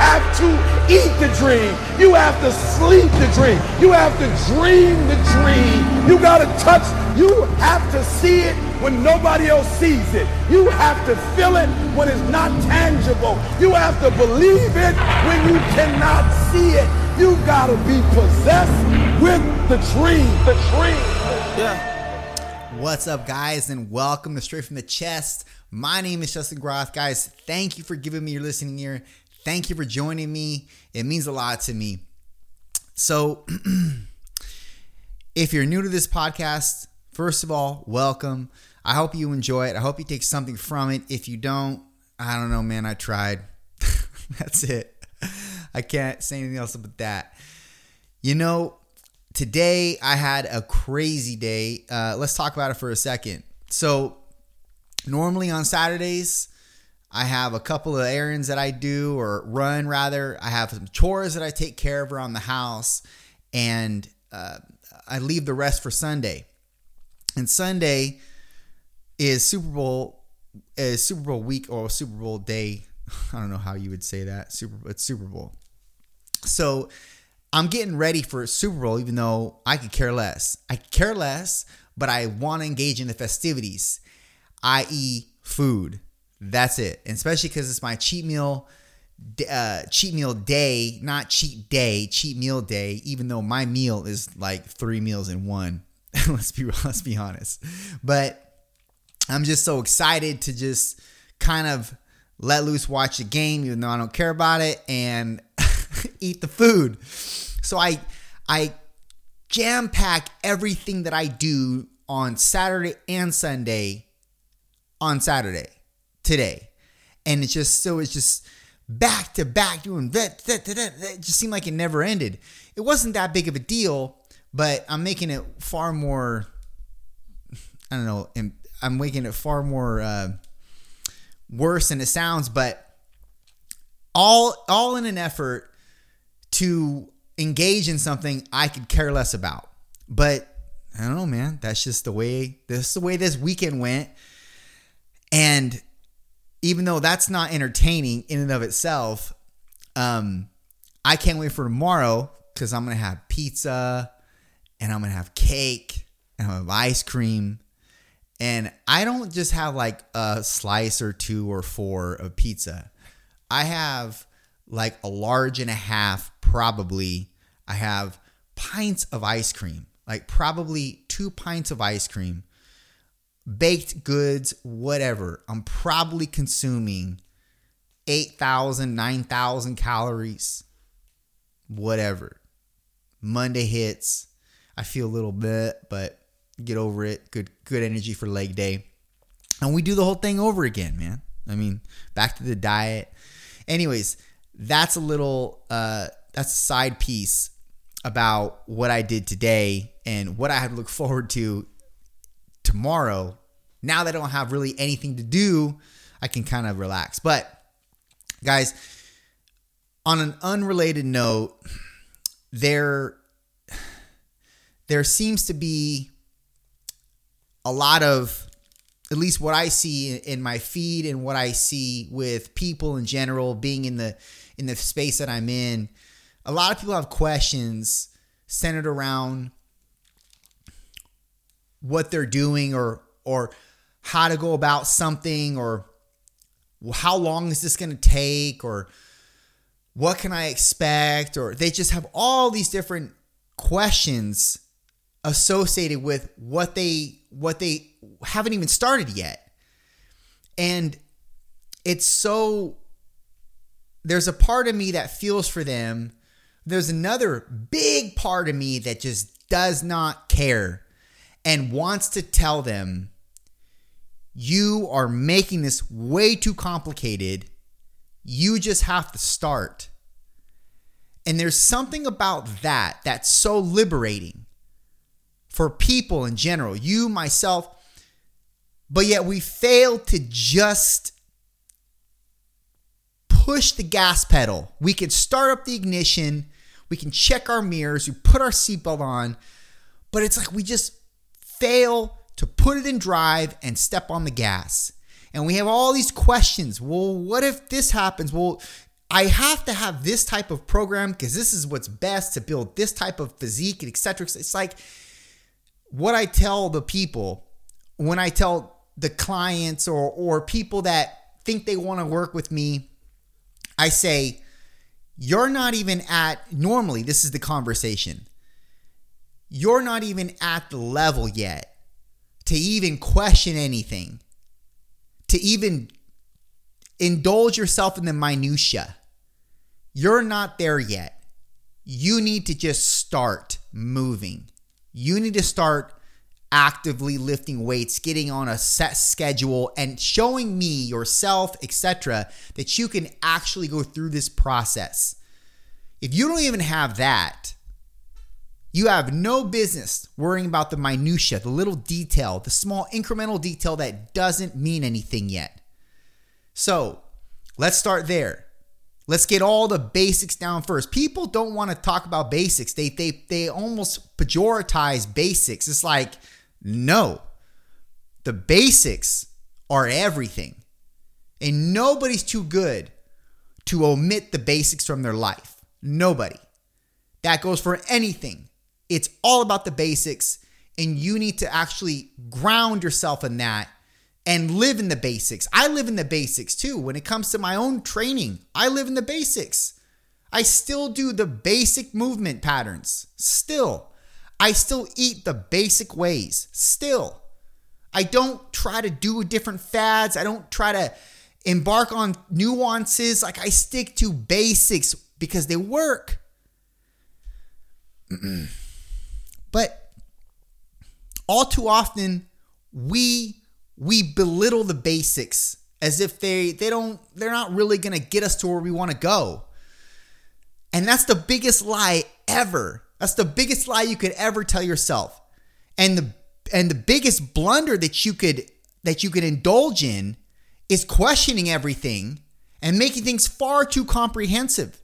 have to eat the dream. You have to sleep the dream. You have to dream the dream. You got to touch. You have to see it when nobody else sees it. You have to feel it when it's not tangible. You have to believe it when you cannot see it. You got to be possessed with the dream. The dream. Yeah. What's up, guys, and welcome to Straight from the Chest. My name is Justin Groth. Guys, thank you for giving me your listening ear. Thank you for joining me. It means a lot to me. So, if you're new to this podcast, first of all, welcome. I hope you enjoy it. I hope you take something from it. If you don't, I don't know, man. I tried. That's it. I can't say anything else about that. You know, today I had a crazy day. Uh, let's talk about it for a second. So, normally on Saturdays, I have a couple of errands that I do or run rather. I have some chores that I take care of around the house, and uh, I leave the rest for Sunday. And Sunday is Super Bowl is Super Bowl week or Super Bowl day. I don't know how you would say that. Super it's Super Bowl. So I'm getting ready for Super Bowl, even though I could care less. I care less, but I want to engage in the festivities, i.e., food. That's it. And especially because it's my cheat meal, uh, cheat meal day, not cheat day, cheat meal day. Even though my meal is like three meals in one. let's be let's be honest. But I'm just so excited to just kind of let loose, watch the game, even though I don't care about it, and eat the food. So I I jam pack everything that I do on Saturday and Sunday on Saturday today. And it's just so it's just back to back doing that, that, that, that. It just seemed like it never ended. It wasn't that big of a deal, but I'm making it far more I don't know, I'm making it far more uh, worse than it sounds, but all all in an effort to engage in something I could care less about. But I don't know, man. That's just the way this is the way this weekend went. And even though that's not entertaining in and of itself, um, I can't wait for tomorrow because I'm gonna have pizza and I'm gonna have cake and I'm gonna have ice cream. And I don't just have like a slice or two or four of pizza. I have like a large and a half, probably. I have pints of ice cream, like probably two pints of ice cream, baked goods, whatever. I'm probably consuming 8,000, 9,000 calories, whatever. Monday hits. I feel a little bit, but get over it. Good, good energy for leg day. And we do the whole thing over again, man. I mean, back to the diet. Anyways, that's a little uh that's a side piece about what I did today and what I have to look forward to tomorrow. Now that I don't have really anything to do, I can kind of relax. But guys, on an unrelated note, there there seems to be a lot of at least what I see in my feed and what I see with people in general being in the in the space that I'm in, a lot of people have questions centered around what they're doing or or how to go about something or how long is this going to take or what can I expect or they just have all these different questions associated with what they what they haven't even started yet. And it's so there's a part of me that feels for them. There's another big part of me that just does not care and wants to tell them you are making this way too complicated. You just have to start. And there's something about that that's so liberating for people in general, you, myself, but yet we fail to just push the gas pedal. We can start up the ignition, we can check our mirrors, we put our seatbelt on, but it's like we just fail to put it in drive and step on the gas. And we have all these questions. Well, what if this happens? Well, I have to have this type of program because this is what's best to build this type of physique and etc. It's like what I tell the people when I tell the clients or or people that think they want to work with me, I say, you're not even at normally this is the conversation. You're not even at the level yet to even question anything. To even indulge yourself in the minutia. You're not there yet. You need to just start moving. You need to start actively lifting weights, getting on a set schedule and showing me yourself, etc., that you can actually go through this process. If you don't even have that, you have no business worrying about the minutia, the little detail, the small incremental detail that doesn't mean anything yet. So, let's start there. Let's get all the basics down first. People don't want to talk about basics. They they they almost pejoratize basics. It's like, no. The basics are everything. And nobody's too good to omit the basics from their life. Nobody. That goes for anything. It's all about the basics, and you need to actually ground yourself in that and live in the basics. I live in the basics too. When it comes to my own training, I live in the basics. I still do the basic movement patterns. Still. I still eat the basic ways. Still. I don't try to do different fads. I don't try to embark on nuances. Like I stick to basics because they work. but all too often we we belittle the basics as if they they don't they're not really going to get us to where we want to go. And that's the biggest lie ever. That's the biggest lie you could ever tell yourself. And the and the biggest blunder that you could that you could indulge in is questioning everything and making things far too comprehensive.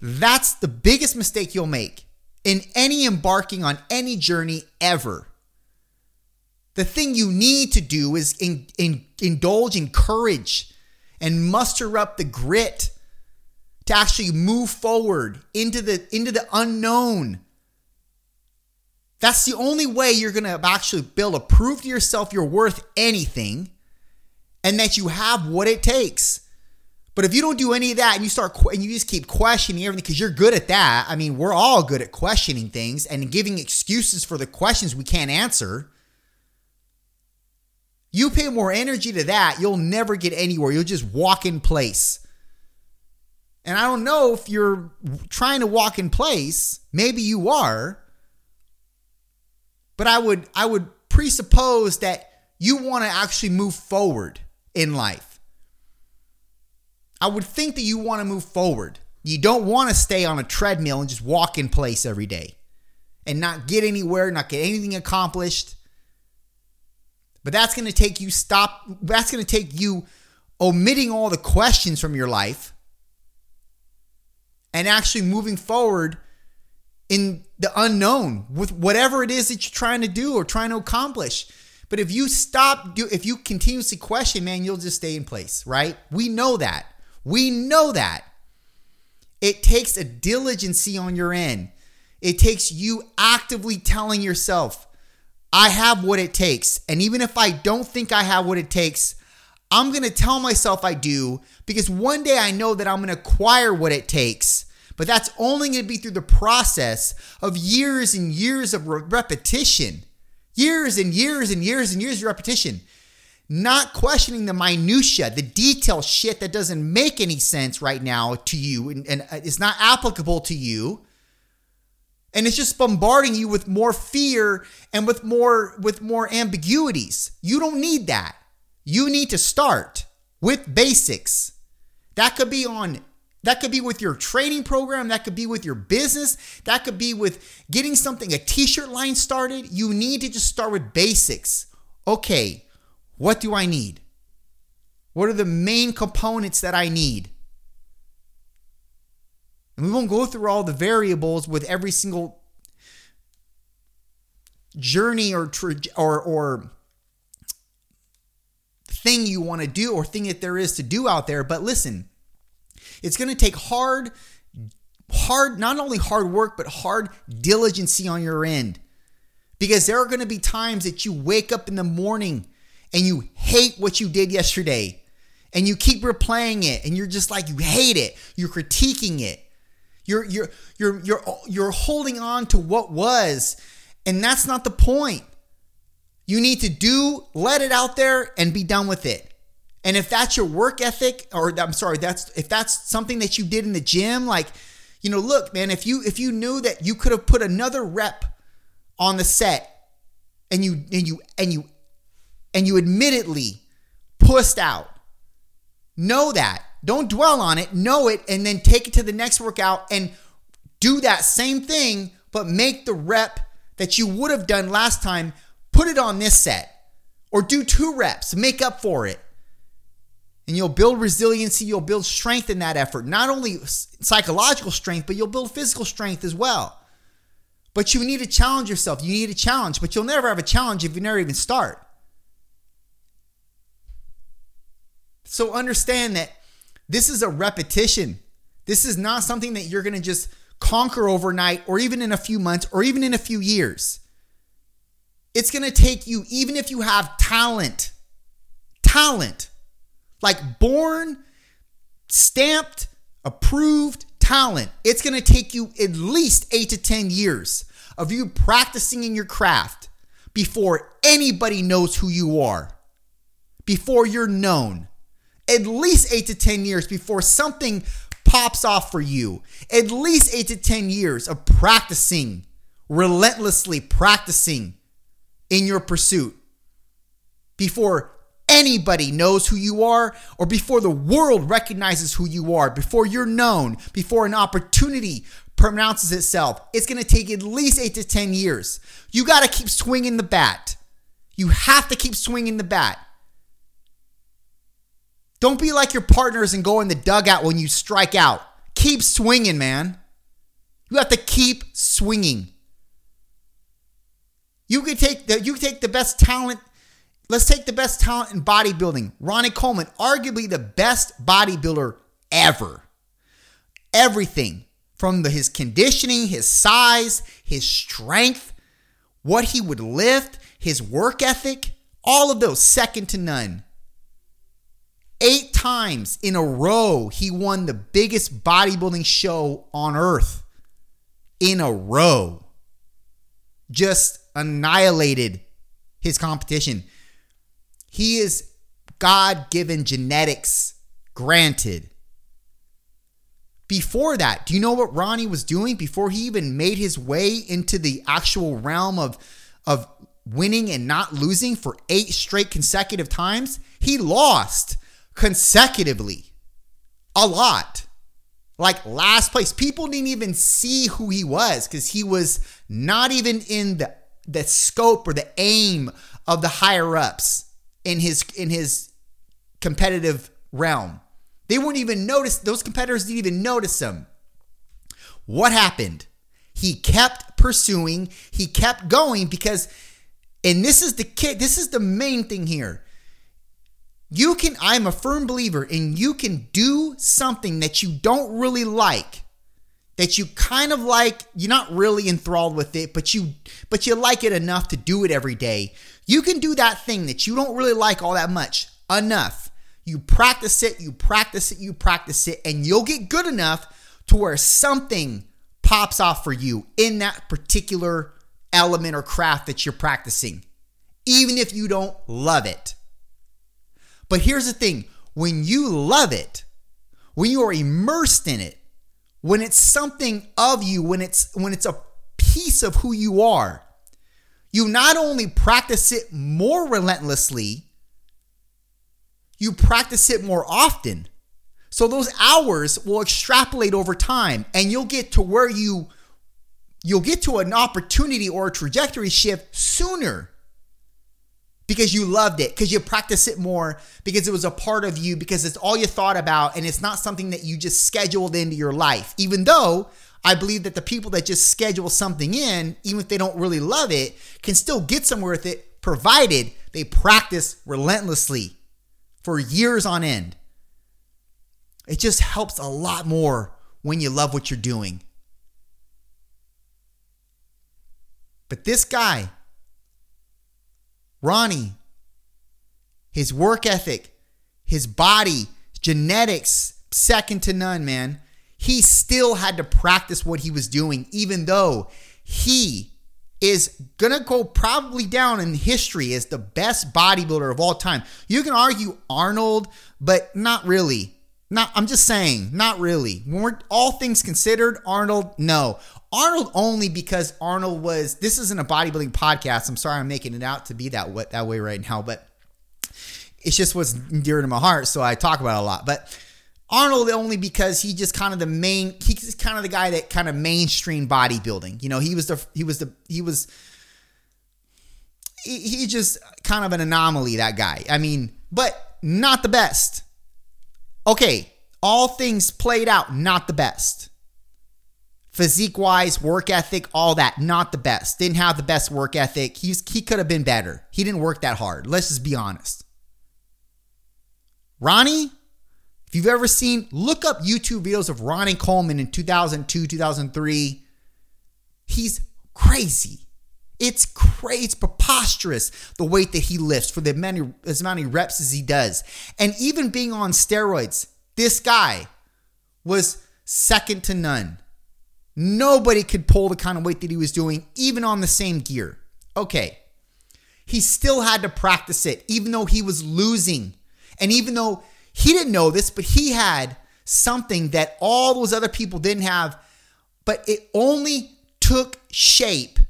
That's the biggest mistake you'll make in any embarking on any journey ever. The thing you need to do is in, in, indulge in courage and muster up the grit to actually move forward into the into the unknown. That's the only way you're going to actually build a prove to yourself you're worth anything and that you have what it takes. But if you don't do any of that and you start and you just keep questioning everything because you're good at that, I mean, we're all good at questioning things and giving excuses for the questions we can't answer. You pay more energy to that, you'll never get anywhere. You'll just walk in place. And I don't know if you're trying to walk in place, maybe you are. But I would I would presuppose that you want to actually move forward in life. I would think that you want to move forward. You don't want to stay on a treadmill and just walk in place every day and not get anywhere, not get anything accomplished. But that's going to take you stop that's going to take you omitting all the questions from your life and actually moving forward in the unknown with whatever it is that you're trying to do or trying to accomplish. But if you stop, if you continuously question, man, you'll just stay in place, right? We know that. We know that. It takes a diligency on your end. It takes you actively telling yourself, I have what it takes. And even if I don't think I have what it takes, I'm going to tell myself I do because one day I know that I'm going to acquire what it takes. But that's only going to be through the process of years and years of repetition. Years and years and years and years of repetition not questioning the minutia, the detail shit that doesn't make any sense right now to you and, and uh, it's not applicable to you. And it's just bombarding you with more fear and with more with more ambiguities. You don't need that. You need to start with basics. That could be on that could be with your training program, that could be with your business, that could be with getting something a t-shirt line started. You need to just start with basics. Okay, what do I need? What are the main components that I need? And we won't go through all the variables with every single journey or or or thing you want to do or thing that there is to do out there, but listen, It's going to take hard, hard, not only hard work, but hard diligency on your end. Because there are going to be times that you wake up in the morning and you hate what you did yesterday and you keep replaying it and you're just like you hate it. You're critiquing it. You're you're you're you're you're holding on to what was and that's not the point. You need to do let it out there and be done with it. And if that's your work ethic or I'm sorry, that's if that's something that you did in the gym like you know, look, man, if you if you knew that you could have put another rep on the set and you and you and you and you admittedly pussed out. Know that. Don't dwell on it. Know it and then take it to the next workout and do that same thing but make the rep that you would have done last time put it on this set or do two reps make up for it. And you'll build resiliency you'll build strength in that effort. Not only psychological strength but you'll build physical strength as well. But you need to challenge yourself. You need a challenge, but you'll never have a challenge if you never even start. So understand that this is a repetition. This is not something that you're going to just conquer overnight or even in a few months or even in a few years. It's going to take you, even if you have talent, talent, like born, stamped, approved talent, it's going to take you at least eight to 10 years of you practicing in your craft before anybody knows who you are, before you're known. At least eight to 10 years before something pops off for you. At least eight to 10 years of practicing, relentlessly practicing in your pursuit before anybody knows who you are or before the world recognizes who you are, before you're known, before an opportunity pronounces itself, it's going to take at least eight to 10 years. You got to keep swinging the bat. You have to keep swinging the bat. Don't be like your partners and go in the dugout when you strike out. Keep swinging, man. You have to keep swinging. You could take the you take the best talent. Let's take the best talent in bodybuilding. Ronnie Coleman, arguably the best bodybuilder ever. Everything from the, his conditioning, his size, his strength, what he would lift, his work ethic, all of those second to none. Eight times in a row, he won the biggest bodybuilding show on earth. In a row. Just annihilated his competition. He is God given genetics, granted. Before that, do you know what Ronnie was doing before he even made his way into the actual realm of, of winning and not losing for eight straight consecutive times? He lost consecutively a lot. Like last place. People didn't even see who he was because he was not even in the, the scope or the aim of the higher ups in his in his competitive realm. They wouldn't even notice, those competitors didn't even notice him. What happened? He kept pursuing, he kept going because, and this is the kid, this is the main thing here. You can, I'm a firm believer in you can do something that you don't really like, that you kind of like, you're not really enthralled with it, but you but you like it enough to do it every day. You can do that thing that you don't really like all that much enough you practice it, you practice it, you practice it, and you'll get good enough to where something pops off for you in that particular element or craft that you're practicing, even if you don't love it. But here's the thing when you love it, when you are immersed in it, when it's something of you, when it's when it's a piece of who you are, you not only practice it more relentlessly, you practice it more often. So those hours will extrapolate over time and you'll get to where you you'll get to an opportunity or a trajectory shift sooner because you loved it, because you practice it more, because it was a part of you, because it's all you thought about and it's not something that you just scheduled into your life. Even though I believe that the people that just schedule something in, even if they don't really love it, can still get somewhere with it provided they practice relentlessly for years on end. It just helps a lot more when you love what you're doing. But this guy, Ronnie, his work ethic, his body, genetics, second to none, man. He still had to practice what he was doing, even though he is gonna go probably down in history as the best bodybuilder of all time. You can argue Arnold, but not really. Not I'm just saying, not really. When we're all things considered, Arnold, no. Arnold only because Arnold was this isn't a bodybuilding podcast. I'm sorry I'm making it out to be that that way right now, but it's just what's dear to my heart, so I talk about a lot. But Arnold only because he just kind of the main he's kind of the guy that kind of mainstream bodybuilding. You know, he was the he was the he was he, he just kind of an anomaly that guy. I mean, but not the best. Okay, all things played out, not the best. Physique wise, work ethic, all that, not the best. Didn't have the best work ethic. He's he could have been better. He didn't work that hard. Let's just be honest. Ronnie, if you've ever seen, look up YouTube videos of Ronnie Coleman in 2002, 2003. He's crazy. It's crazy. It's preposterous the weight that he lifts for the many as many reps as he does. And even being on steroids, this guy was second to none. Nobody could pull the kind of weight that he was doing, even on the same gear. Okay. He still had to practice it, even though he was losing. And even though he didn't know this, but he had something that all those other people didn't have, but it only took shape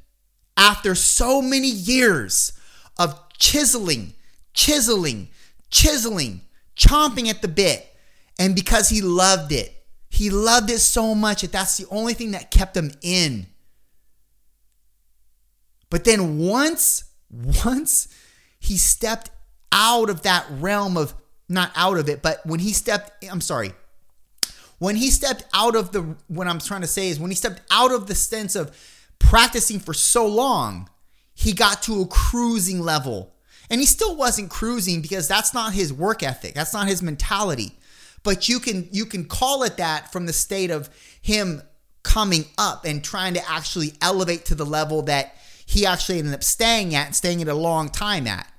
after so many years of chiseling, chiseling, chiseling, chomping at the bit. And because he loved it, he loved it so much that that's the only thing that kept him in. But then once, once he stepped out of that realm of not out of it, but when he stepped, I'm sorry, when he stepped out of the, what I'm trying to say is when he stepped out of the sense of practicing for so long, he got to a cruising level. And he still wasn't cruising because that's not his work ethic. That's not his mentality. But you can you can call it that from the state of him coming up and trying to actually elevate to the level that he actually ended up staying at and staying at a long time at.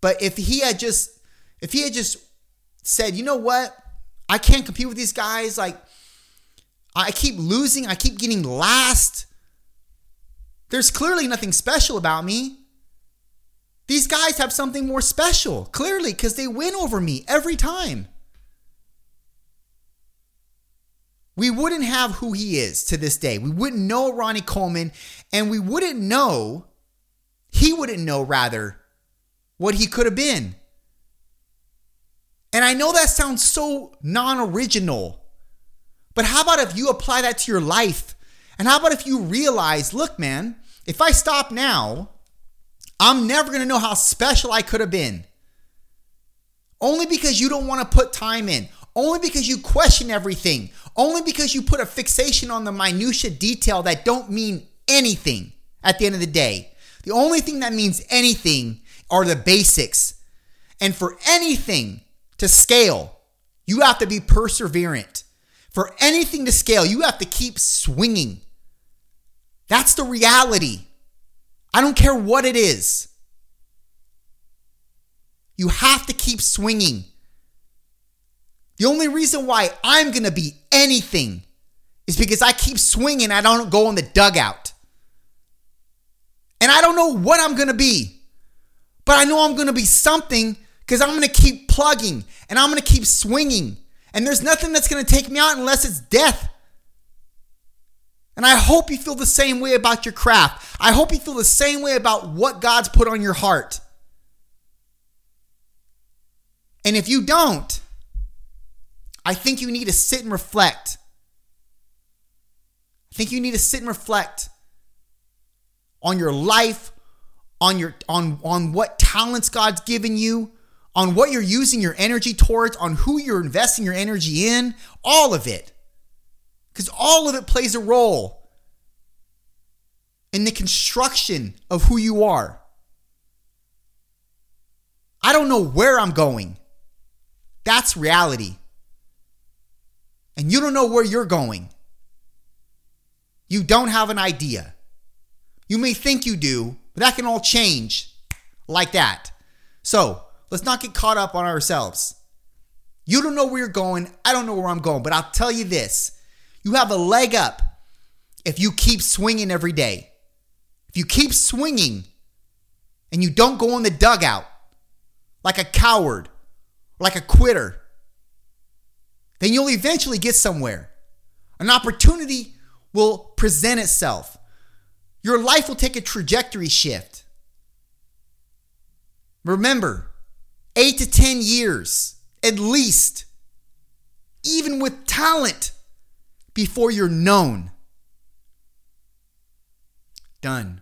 But if he had just if he had just said, you know what? I can't compete with these guys. Like, I keep losing. I keep getting last. There's clearly nothing special about me. These guys have something more special, clearly, because they win over me every time. We wouldn't have who he is to this day. We wouldn't know Ronnie Coleman, and we wouldn't know, he wouldn't know, rather, what he could have been. And I know that sounds so non original, but how about if you apply that to your life? And how about if you realize, look, man, if I stop now, I'm never to know how special I could have been. Only because you don't want to put time in. Only because you question everything. Only because you put a fixation on the minutia detail that don't mean anything at the end of the day. The only thing that means anything are the basics. And for anything to scale, you have to be perseverant. For anything to scale, you have to keep swinging. That's the reality. I don't care what it is. You have to keep swinging. The only reason why I'm going to be anything is because I keep swinging. I don't go in the dugout. And I don't know what I'm going to be, but I know I'm going to be something because I'm going to keep plugging and I'm going to keep swinging. And there's nothing that's going to take me out unless it's death. And I hope you feel the same way about your craft. I hope you feel the same way about what God's put on your heart. And if you don't, I think you need to sit and reflect. I think you need to sit and reflect on your life, on your on on what talents God's given you, on what you're using your energy towards, on who you're investing your energy in, all of it. Because all of it plays a role in the construction of who you are. I don't know where I'm going. That's reality. And you don't know where you're going, you don't have an idea. You may think you do, but that can all change like that. So let's not get caught up on ourselves. You don't know where you're going. I don't know where I'm going, but I'll tell you this you have a leg up if you keep swinging every day. If you keep swinging and you don't go in the dugout like a coward, like a quitter, then you'll eventually get somewhere. An opportunity will present itself. Your life will take a trajectory shift. Remember, eight to 10 years at least, even with talent, before you're known. Done.